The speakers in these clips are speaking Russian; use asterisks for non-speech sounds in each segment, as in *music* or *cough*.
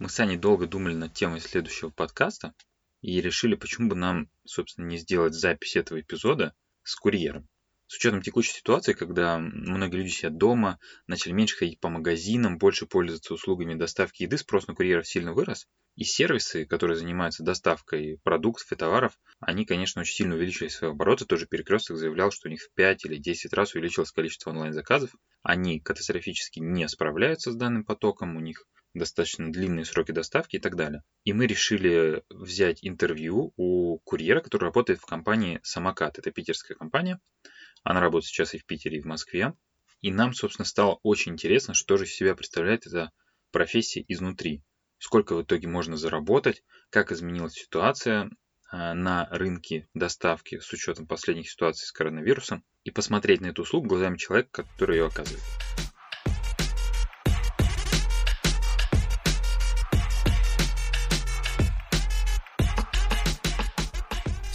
Мы с Аней долго думали над темой следующего подкаста и решили, почему бы нам, собственно, не сделать запись этого эпизода с курьером. С учетом текущей ситуации, когда многие люди сидят дома, начали меньше ходить по магазинам, больше пользоваться услугами доставки еды, спрос на курьеров сильно вырос. И сервисы, которые занимаются доставкой продуктов и товаров, они, конечно, очень сильно увеличили свои обороты. Тоже Перекресток заявлял, что у них в 5 или 10 раз увеличилось количество онлайн-заказов. Они катастрофически не справляются с данным потоком, у них достаточно длинные сроки доставки и так далее. И мы решили взять интервью у курьера, который работает в компании «Самокат». Это питерская компания. Она работает сейчас и в Питере, и в Москве. И нам, собственно, стало очень интересно, что же из себя представляет эта профессия изнутри. Сколько в итоге можно заработать, как изменилась ситуация а, на рынке доставки с учетом последних ситуаций с коронавирусом и посмотреть на эту услугу глазами человека, который ее оказывает.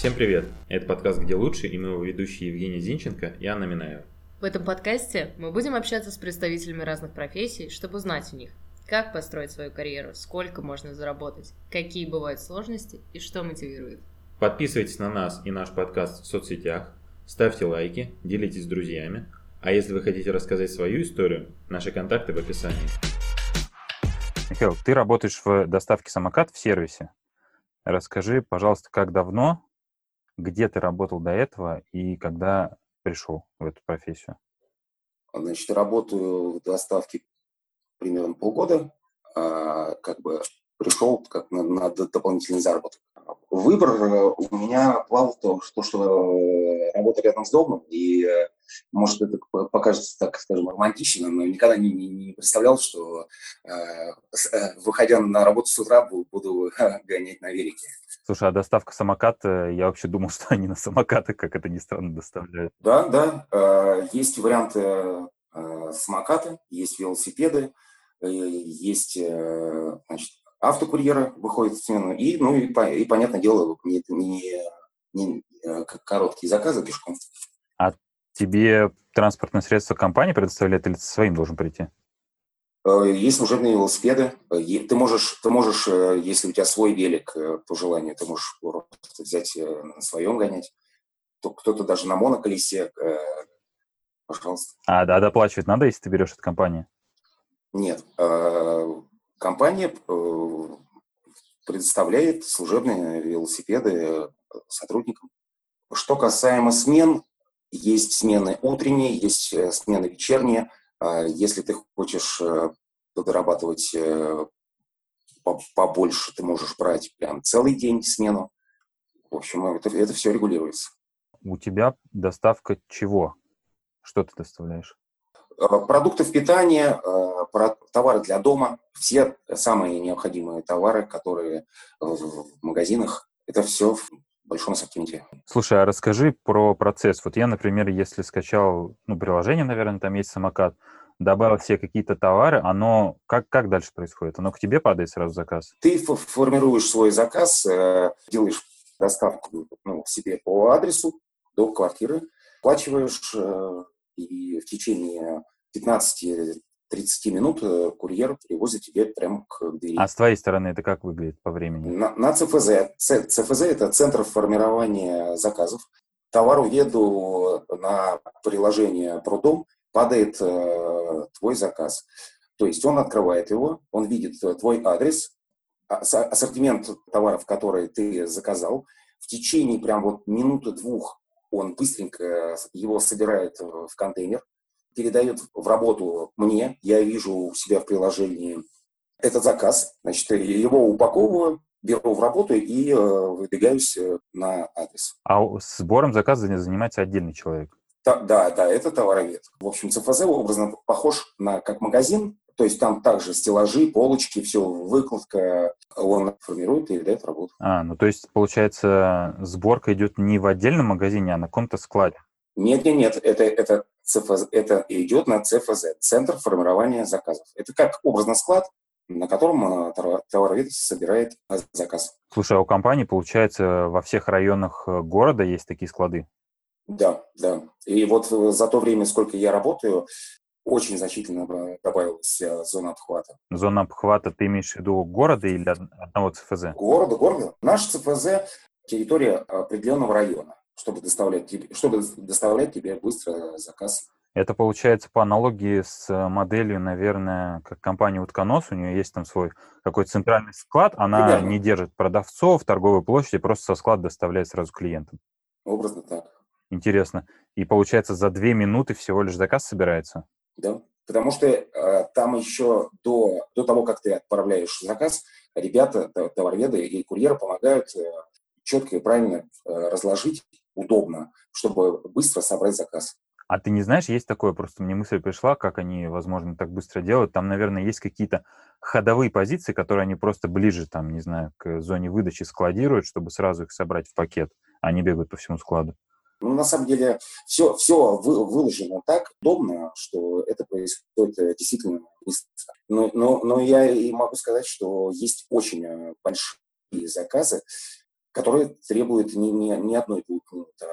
Всем привет! Это подкаст «Где лучше» и мы его ведущие Евгений Зинченко и Анна Минаева. В этом подкасте мы будем общаться с представителями разных профессий, чтобы узнать у них, как построить свою карьеру, сколько можно заработать, какие бывают сложности и что мотивирует. Подписывайтесь на нас и наш подкаст в соцсетях, ставьте лайки, делитесь с друзьями, а если вы хотите рассказать свою историю, наши контакты в описании. Михаил, ты работаешь в доставке самокат в сервисе. Расскажи, пожалуйста, как давно где ты работал до этого и когда пришел в эту профессию? Значит, работаю в доставке примерно полгода, а, как бы пришел как на, на дополнительный заработок. Выбор э, у меня плавал то, что, что э, работа рядом с домом, и э, может это покажется, так скажем, романтично, но никогда не, не, не представлял, что выходя на работу с утра буду *laughs* гонять на велике. Слушай, а доставка самоката, я вообще думал, *laughs* что они на самокаты, как это ни странно, доставляют. Да, да, есть варианты самоката, есть велосипеды, есть значит, автокурьеры выходят в смену, и, ну, и, и понятное дело, не, не, не э, короткие заказы пешком. А тебе транспортное средство компании предоставляет или ты своим должен прийти? Э, есть служебные велосипеды. Э, ты можешь, ты можешь, если у тебя свой велик, по желанию, ты можешь просто взять на своем гонять. Кто-то даже на моноколесе. Пожалуйста. А да, доплачивать надо, если ты берешь от компании? Нет компания э, предоставляет служебные велосипеды э, сотрудникам. Что касаемо смен, есть смены утренние, есть э, смены вечерние. А если ты хочешь дорабатывать побольше, ты можешь брать прям целый день смену. В общем, это, это все регулируется. У тебя доставка чего? Что ты доставляешь? Э, продуктов питания, э, товары для дома, все самые необходимые товары, которые в магазинах, это все большом ассортименте. Слушай, а расскажи про процесс. Вот я, например, если скачал, ну, приложение, наверное, там есть самокат, добавил все какие-то товары, оно как, как дальше происходит? Оно к тебе падает сразу заказ? Ты формируешь свой заказ, э, делаешь доставку ну, себе по адресу до квартиры, оплачиваешь и в течение 15 30 минут э, курьер привозит тебе прямо к двери. А с твоей стороны это как выглядит по времени? На, на ЦФЗ. ЦФЗ – это Центр формирования заказов. Товару еду на приложение Продом падает э, твой заказ. То есть он открывает его, он видит э, твой адрес, а, ассортимент товаров, которые ты заказал. В течение прям вот минуты-двух он быстренько его собирает в контейнер, передает в работу мне, я вижу у себя в приложении этот заказ, значит, его упаковываю, беру в работу и э, выдвигаюсь э, на адрес. А сбором заказа занимается отдельный человек? Да, да, да, это товаровед. В общем, ЦФЗ образно похож на как магазин, то есть там также стеллажи, полочки, все, выкладка, он формирует и дает работу. А, ну то есть, получается, сборка идет не в отдельном магазине, а на каком-то складе? Нет, нет, нет, это, это, ЦФЗ, это идет на ЦФЗ, Центр формирования заказов. Это как образный склад, на котором э, товаровед собирает заказ. Слушай, а у компании, получается, во всех районах э, города есть такие склады? Да, да. И вот за то время, сколько я работаю, очень значительно добавилась зона обхвата. Зона обхвата ты имеешь в виду города или одного ЦФЗ? Города, города. Наш ЦФЗ – территория определенного района, чтобы доставлять тебе, чтобы доставлять тебе быстро заказ это получается по аналогии с моделью, наверное, как компания Утконос, у нее есть там свой какой-то центральный склад, она Примерно. не держит продавцов, торговой площади, просто со склада доставляет сразу клиентам. Образно так. Интересно. И получается, за две минуты всего лишь заказ собирается? Да, потому что э, там еще до, до того, как ты отправляешь заказ, ребята, товароведы и курьеры помогают э, четко и правильно э, разложить удобно, чтобы быстро собрать заказ. А ты не знаешь, есть такое, просто мне мысль пришла, как они, возможно, так быстро делают. Там, наверное, есть какие-то ходовые позиции, которые они просто ближе, там, не знаю, к зоне выдачи складируют, чтобы сразу их собрать в пакет, а не бегают по всему складу. Ну, на самом деле, все, все выложено так удобно, что это происходит э, действительно быстро. Но, но, но я и могу сказать, что есть очень э, большие заказы, которые требуют не, не, не одной-двух минут, а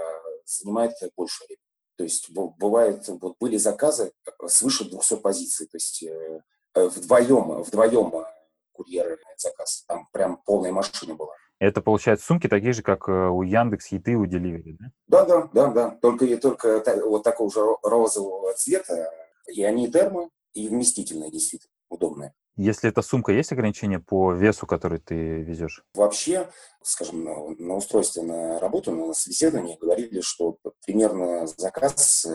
занимают больше времени. То есть бывает, вот были заказы свыше 200 позиций, то есть э, э, вдвоем, вдвоем э, курьеры заказ, там прям полная машина была. Это, получается, сумки такие же, как у Яндекс, Еды, у Delivery, да? Да, да, да, да. Только, только вот такого же розового цвета, и они термо, и вместительные, действительно, удобные. Если эта сумка, есть ограничения по весу, который ты везешь? Вообще, скажем, на, устройстве на работу, на собеседовании говорили, что примерно заказ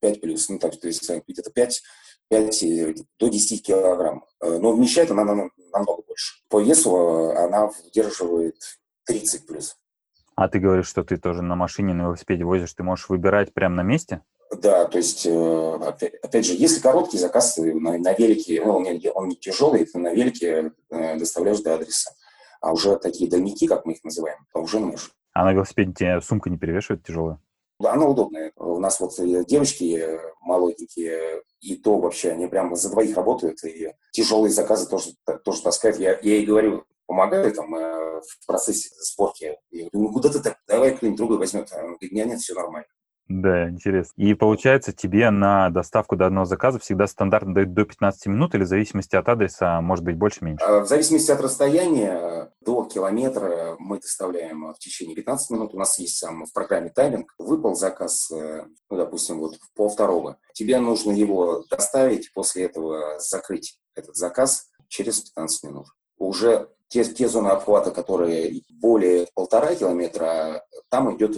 5 э, плюс, ну, так, то есть э, где-то 5, 5 э, до 10 килограмм. Но вмещает она намного больше. По весу она удерживает 30 плюс. А ты говоришь, что ты тоже на машине, на велосипеде возишь, ты можешь выбирать прямо на месте? Да, то есть, э, опять же, если короткий заказ на, на велике, ну, он не, он не тяжелый, ты на велике э, доставляешь до адреса. А уже такие дальники, как мы их называем, то уже можешь. А на велосипеде тебе сумка не перевешивает тяжелая? Да, она удобная. У нас вот э, девочки молоденькие, и то вообще они прямо за двоих работают, и тяжелые заказы тоже, тоже таскают. Я, я ей говорю, помогаю там э, в процессе сборки. Я говорю, ну куда ты так, давай кто-нибудь другой возьмет. Она говорит, нет, нет, все нормально. Да, интересно. И получается, тебе на доставку до одного заказа всегда стандартно дают до 15 минут или в зависимости от адреса, может быть, больше-меньше? А, в зависимости от расстояния, до километра мы доставляем в течение 15 минут. У нас есть сам в программе тайминг. Выпал заказ, э, ну, допустим, вот в полвторого. Тебе нужно его доставить, после этого закрыть этот заказ через 15 минут. Уже те, те зоны обхвата, которые более полтора километра, там идет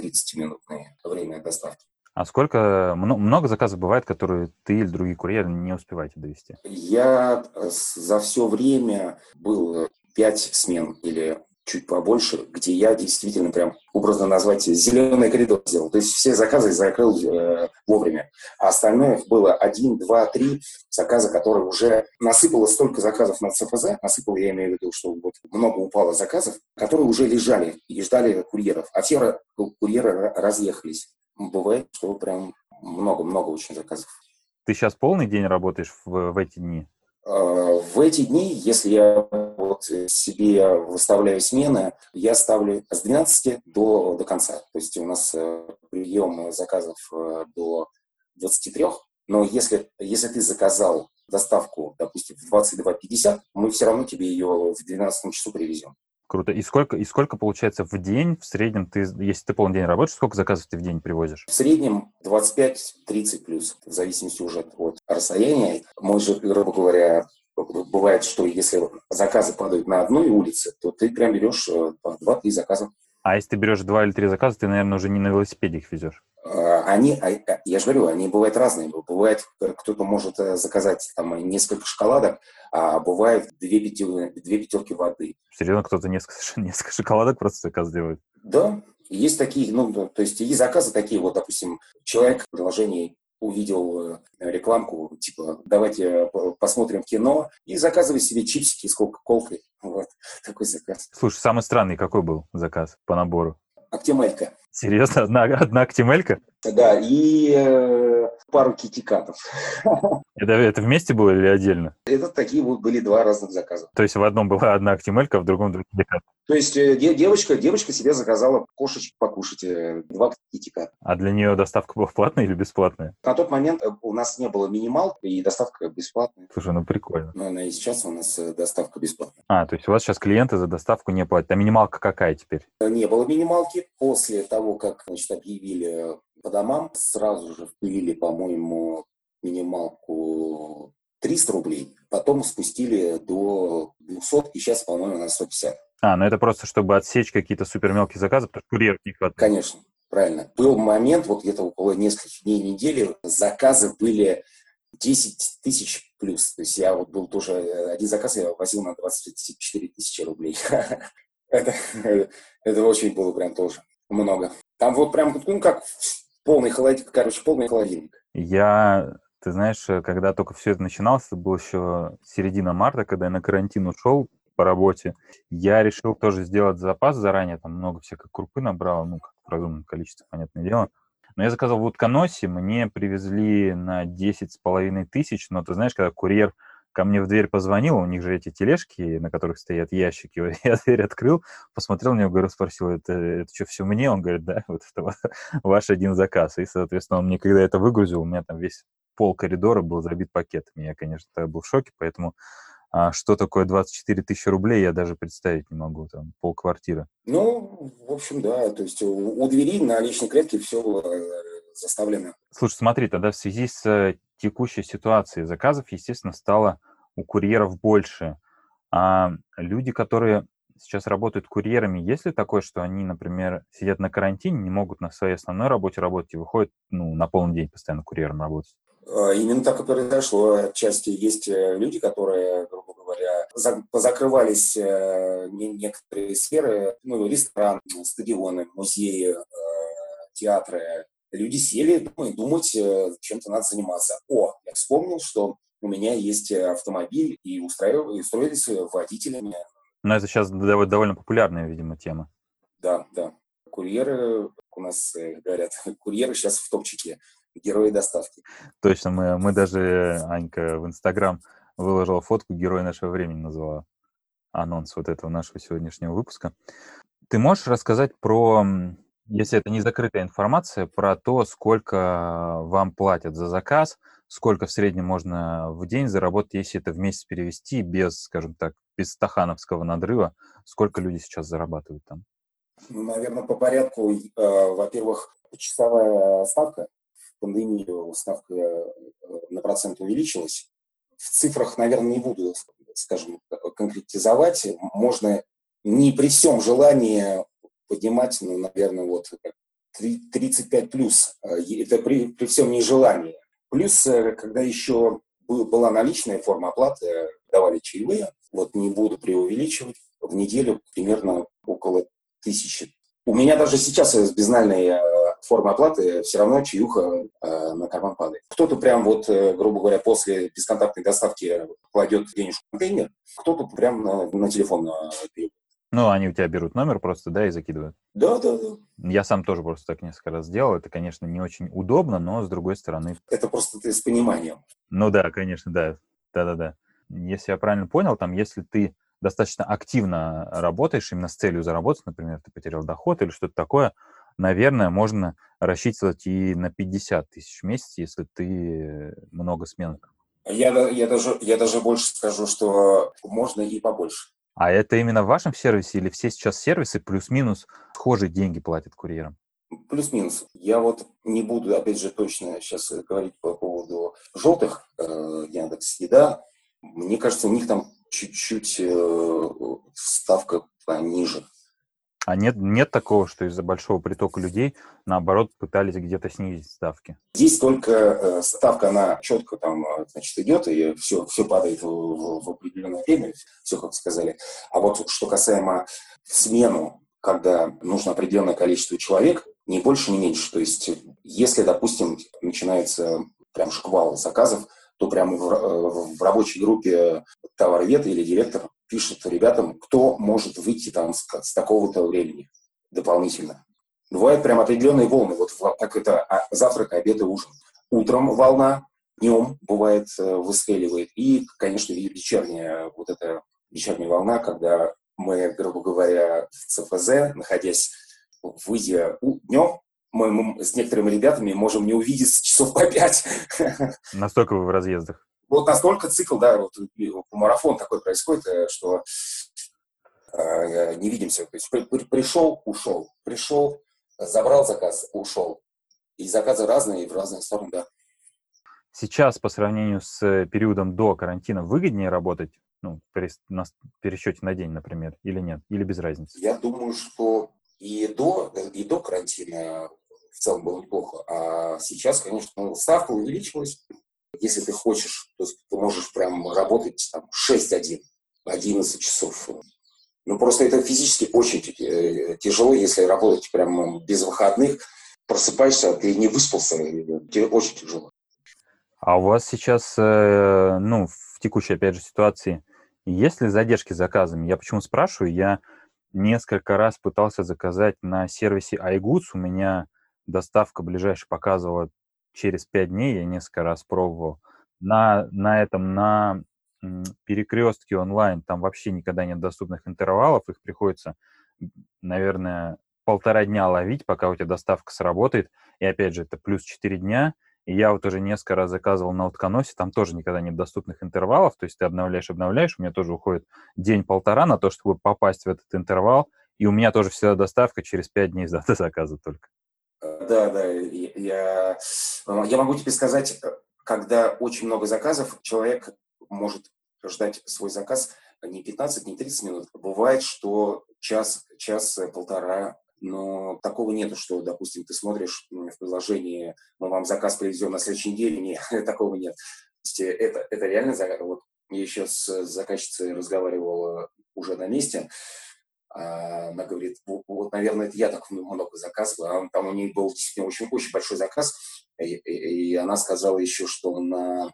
30-минутное время доставки. А сколько, много заказов бывает, которые ты или другие курьеры не успеваете довести? Я за все время был 5 смен или чуть побольше, где я действительно прям образно назвать зеленый коридор сделал. То есть все заказы закрыл э, вовремя. А остальное было один, два, три заказа, которые уже насыпало столько заказов на ЦФЗ, насыпало, я имею в виду, что вот много упало заказов, которые уже лежали и ждали курьеров, а все курьеры разъехались. Бывает, что прям много-много очень заказов. Ты сейчас полный день работаешь в, в эти дни? А, в эти дни, если я вот себе выставляю смены, я ставлю с 12 до, до конца. То есть у нас э, прием заказов э, до 23, но если, если ты заказал доставку, допустим, в 22.50, мы все равно тебе ее в 12 часу привезем. Круто. И сколько, и сколько получается в день, в среднем, ты, если ты полный день работаешь, сколько заказов ты в день привозишь? В среднем 25-30 плюс, в зависимости уже от расстояния. Мы же, грубо говоря, бывает, что если заказы падают на одной улице, то ты прям берешь 2-3 э, заказа. А если ты берешь два или три заказа, ты, наверное, уже не на велосипеде их везешь? А, они, а, а, я же говорю, они бывают разные. Бывает, кто-то может э, заказать там несколько шоколадок, а бывает две, пятерки, две пятерки воды. Серьезно, кто-то несколько, *laughs* несколько шоколадок просто заказ делает? Да, есть такие, ну, то есть есть заказы такие, вот, допустим, человек в приложении увидел э, рекламку, типа, давайте посмотрим кино, и заказывай себе чипсики с кока-колкой. Вот, такой заказ. Слушай, самый странный какой был заказ по набору? Актимелька. Серьезно? *laughs* Одна, одна актимелька? Да, и э, пару китикатов. *laughs* Это, это вместе было или отдельно? Это такие вот были два разных заказа. То есть в одном была одна HTML, а в другом другая То есть э, девочка, девочка себе заказала кошечек покушать, э, два китика. А для нее доставка была платная или бесплатная? На тот момент э, у нас не было минимал, и доставка бесплатная. Слушай, ну прикольно. Но она и сейчас у нас доставка бесплатная. А, то есть у вас сейчас клиенты за доставку не платят. А минималка какая теперь? Не было минималки. После того, как значит, объявили по домам, сразу же впилили, по-моему, минималку 300 рублей, потом спустили до 200, и сейчас, по-моему, на 150. А, ну это просто, чтобы отсечь какие-то супер мелкие заказы, потому что курьер не хватает. Конечно, правильно. Был момент, вот где-то около нескольких дней, недели, заказы были 10 тысяч плюс. То есть я вот был тоже, один заказ я возил на 24 тысячи рублей. *laughs* это, это очень было прям тоже много. Там вот прям, ну как, полный холодильник, короче, полный холодильник. Я ты знаешь, э, когда только все это начиналось, это было еще середина марта, когда я на карантин ушел по работе, я решил тоже сделать запас заранее, там много всякой крупы набрал, ну, как в разумном количестве, понятное дело. Но я заказал в Утконосе, мне привезли на 10 с половиной тысяч, но ты знаешь, когда курьер ко мне в дверь позвонил, у них же эти тележки, на которых стоят ящики, *laughs* я дверь открыл, посмотрел на него, говорю, спросил, это, это что, все мне? Он говорит, да, вот это *laughs* ваш один заказ. И, соответственно, он мне, когда это выгрузил, у меня там весь пол коридора был забит пакетами. Я, конечно, тогда был в шоке, поэтому а что такое 24 тысячи рублей, я даже представить не могу, там, пол квартиры. Ну, в общем, да, то есть у, у двери на личной клетке все э, заставлено. Слушай, смотри, тогда в связи с э, текущей ситуацией заказов, естественно, стало у курьеров больше. А люди, которые сейчас работают курьерами, есть ли такое, что они, например, сидят на карантине, не могут на своей основной работе работать и выходят ну, на полный день постоянно курьером работать? А, именно так и произошло. Отчасти есть э, люди, которые, грубо говоря, позакрывались э, некоторые сферы, ну, ресторан, стадионы, музеи, э, театры. Люди сели думают, думать, чем-то надо заниматься. О, я вспомнил, что у меня есть автомобиль, и устроились водителями. Но это сейчас довольно популярная, видимо, тема. Да, да. Курьеры, у нас говорят, *laughs* курьеры сейчас в топчике герои доставки. Точно, мы, мы даже, Анька, в Инстаграм выложила фотку «Герой нашего времени» назвала анонс вот этого нашего сегодняшнего выпуска. Ты можешь рассказать про, если это не закрытая информация, про то, сколько вам платят за заказ, сколько в среднем можно в день заработать, если это в месяц перевести без, скажем так, без стахановского надрыва, сколько люди сейчас зарабатывают там? Ну, наверное, по порядку. Э, во-первых, часовая ставка пандемию ставка э, на процент увеличилась. В цифрах, наверное, не буду, скажем, конкретизовать. Можно не при всем желании поднимать, ну, наверное, вот 35 плюс. Э, это при, при всем нежелании. Плюс, э, когда еще была наличная форма оплаты, давали чаевые, вот не буду преувеличивать, в неделю примерно около тысячи. У меня даже сейчас безнальные формы оплаты, все равно чаюха э, на карман падает. Кто-то прям вот, э, грубо говоря, после бесконтактной доставки кладет денежку в контейнер, кто-то прям на, на телефон э, Ну, они у тебя берут номер просто, да, и закидывают? Да, да, да. Я сам тоже просто так несколько раз сделал. Это, конечно, не очень удобно, но, с другой стороны... Это просто ты с пониманием. Ну да, конечно, да. Да-да-да. Если я правильно понял, там, если ты достаточно активно работаешь именно с целью заработать, например, ты потерял доход или что-то такое, наверное, можно рассчитывать и на 50 тысяч в месяц, если ты много смен. Я, я, даже, я даже больше скажу, что можно и побольше. А это именно в вашем сервисе или все сейчас сервисы плюс-минус схожие деньги платят курьерам? Плюс-минус. Я вот не буду, опять же, точно сейчас говорить по поводу желтых э, Яндекс Еда. Мне кажется, у них там чуть-чуть э, ставка пониже. А нет, нет такого, что из-за большого притока людей, наоборот, пытались где-то снизить ставки? Здесь только э, ставка, она четко там, э, значит, идет, и все, все падает в, в, определенное время, все, как сказали. А вот что касаемо смену, когда нужно определенное количество человек, ни больше, ни меньше. То есть, если, допустим, начинается прям шквал заказов, то прямо в, э, в рабочей группе товаровед или директор пишет ребятам, кто может выйти там с, с такого-то времени дополнительно. Бывают прям определенные волны, вот как это а, завтрак, обед и ужин. Утром волна, днем бывает выстреливает. И, конечно, вечерняя вот эта вечерняя волна, когда мы, грубо говоря, в ЦФЗ, находясь, выйдя днем, мы, мы с некоторыми ребятами можем не увидеться часов по пять. *laughs* Настолько вы в разъездах? Вот настолько цикл, да, вот марафон такой происходит, э, что э, не видимся. То есть при, при, пришел, ушел, пришел, забрал заказ, ушел. И заказы разные, и в разные стороны, да. Сейчас по сравнению с э, периодом до карантина выгоднее работать ну, при, на пересчете на день, например, или нет? Или без разницы? Я думаю, что и до, и до карантина в целом было неплохо. А сейчас, конечно, ну, ставка увеличилась. Если ты хочешь, то ты можешь прям работать там 6-1, 11 часов. Ну, просто это физически очень э, тяжело, если работать прям без выходных. Просыпаешься, а ты не выспался, тебе очень тяжело. А у вас сейчас, э, ну, в текущей, опять же, ситуации, есть ли задержки с заказами? Я почему спрашиваю? Я несколько раз пытался заказать на сервисе iGoods. У меня доставка ближайшая показывала через 5 дней. Я несколько раз пробовал. На, на этом, на перекрестке онлайн, там вообще никогда нет доступных интервалов. Их приходится, наверное, полтора дня ловить, пока у тебя доставка сработает. И опять же, это плюс 4 дня – и я вот уже несколько раз заказывал на утконосе, там тоже никогда нет доступных интервалов, то есть ты обновляешь, обновляешь, у меня тоже уходит день-полтора на то, чтобы попасть в этот интервал, и у меня тоже всегда доставка через пять дней с даты заказа только. Э, да, да, я, я могу тебе сказать, э, когда очень много заказов, человек может ждать свой заказ не 15, не 30 минут. Бывает, что час, час-полтора но такого нету, что, допустим, ты смотришь в приложении, мы вам заказ привезем на следующей неделе, нет, *laughs* такого нет. Э, это, это реально, вот я еще с заказчицей разговаривал уже на месте, она говорит, вот, вот, наверное, это я так много заказывал, а там у нее был действительно очень, очень большой заказ, и, и, и она сказала еще, что на,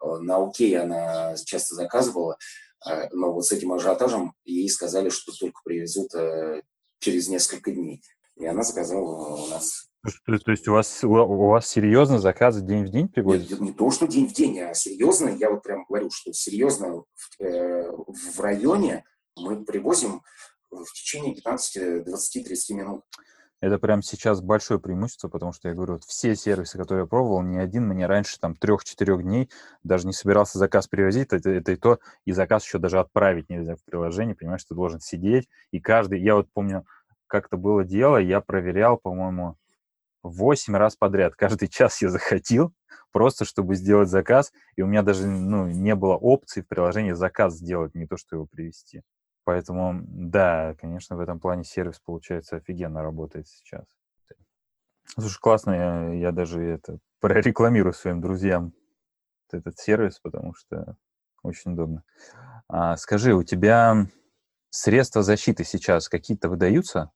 на Окей она часто заказывала, а, но вот с этим ажиотажем ей сказали, что только привезут э, через несколько дней. И она заказала у нас. То, то есть у вас, у вас серьезно заказы день в день приходят? Не, не то, что день в день, а серьезно, я вот прям говорю, что серьезно в, э, в районе мы привозим в течение 15, 20, 30 минут. Это прям сейчас большое преимущество, потому что я говорю, вот все сервисы, которые я пробовал, ни один мне раньше там трех-четырех дней даже не собирался заказ привозить, это, это и то, и заказ еще даже отправить нельзя в приложение, понимаешь, ты должен сидеть, и каждый, я вот помню, как-то было дело, я проверял, по-моему, 8 раз подряд. Каждый *laughs* час я заходил, просто чтобы сделать заказ, и у меня даже ну, не было опции в приложении заказ сделать, не то, что его привести. Поэтому, да, конечно, в этом плане сервис, получается, офигенно работает сейчас. Слушай, классно, я, я даже это прорекламирую своим друзьям этот сервис, потому что очень удобно. А, скажи, у тебя средства защиты сейчас какие-то выдаются?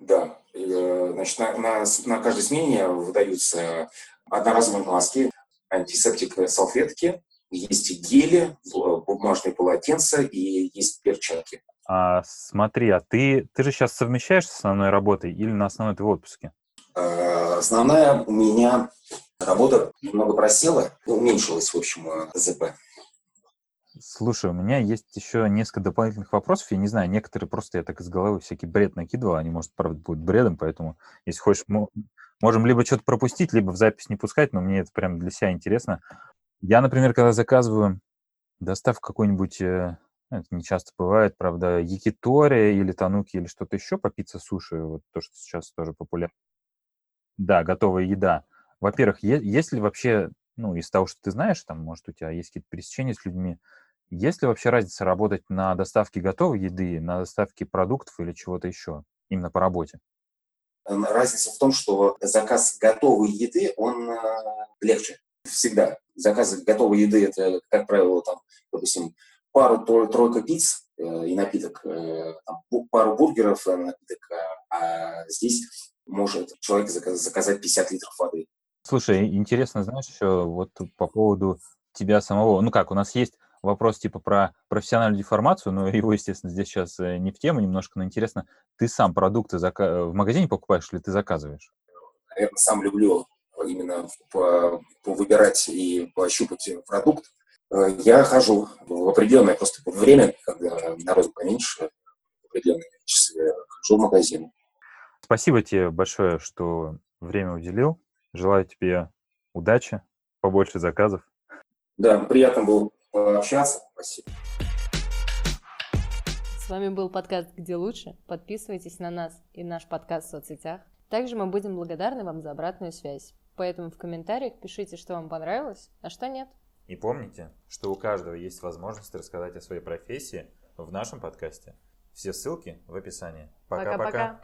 Да, э, значит, на, на, на каждой смене выдаются одноразовые маски, антисептик салфетки, есть гели, бумажные полотенца и есть перчатки. А, смотри, а ты, ты же сейчас совмещаешь с основной работой или на основной ты в отпуске? Э, основная у меня работа немного просела, уменьшилась, в общем, э, ЗП. Слушай, у меня есть еще несколько дополнительных вопросов. Я не знаю, некоторые просто я так из головы всякий бред накидывал. Они, может, правда, будут бредом, поэтому, если хочешь, можем либо что-то пропустить, либо в запись не пускать, но мне это прям для себя интересно. Я, например, когда заказываю доставку какой-нибудь, э, ну, это не часто бывает, правда, якитория или тануки или что-то еще по пицце суши, вот то, что сейчас тоже популярно. Да, готовая еда. Во-первых, есть ли вообще, ну, из того, что ты знаешь, там, может, у тебя есть какие-то пересечения с людьми, есть ли вообще разница работать на доставке готовой еды, на доставке продуктов или чего-то еще, именно по работе? Разница в том, что заказ готовой еды, он э, легче всегда. Заказ готовой еды – это, как правило, там, допустим, пару-тройка пиц э, и напиток, э, там, пару бургеров и напиток, а, а здесь может человек заказать 50 литров воды. Слушай, интересно, знаешь, еще вот по поводу тебя самого, ну как, у нас есть вопрос типа про профессиональную деформацию, но *laughs* его, естественно, здесь сейчас э, не в тему немножко, но интересно, ты сам продукты в магазине покупаешь или ты заказываешь? Наверное, сам люблю именно выбирать и пощупать продукт, э, я хожу в определенное просто время, когда народу поменьше, в определенное числе, хожу в магазин. Спасибо тебе большое, что время уделил. Желаю тебе удачи, побольше заказов. Да, приятно было пообщаться. Спасибо. С вами был подкаст «Где лучше?». Подписывайтесь на нас и наш подкаст в соцсетях. Также мы будем благодарны вам за обратную связь. Поэтому в комментариях пишите, что вам понравилось, а что нет. И помните, что у каждого есть возможность рассказать о своей профессии в нашем подкасте. Все ссылки в описании. Пока-пока.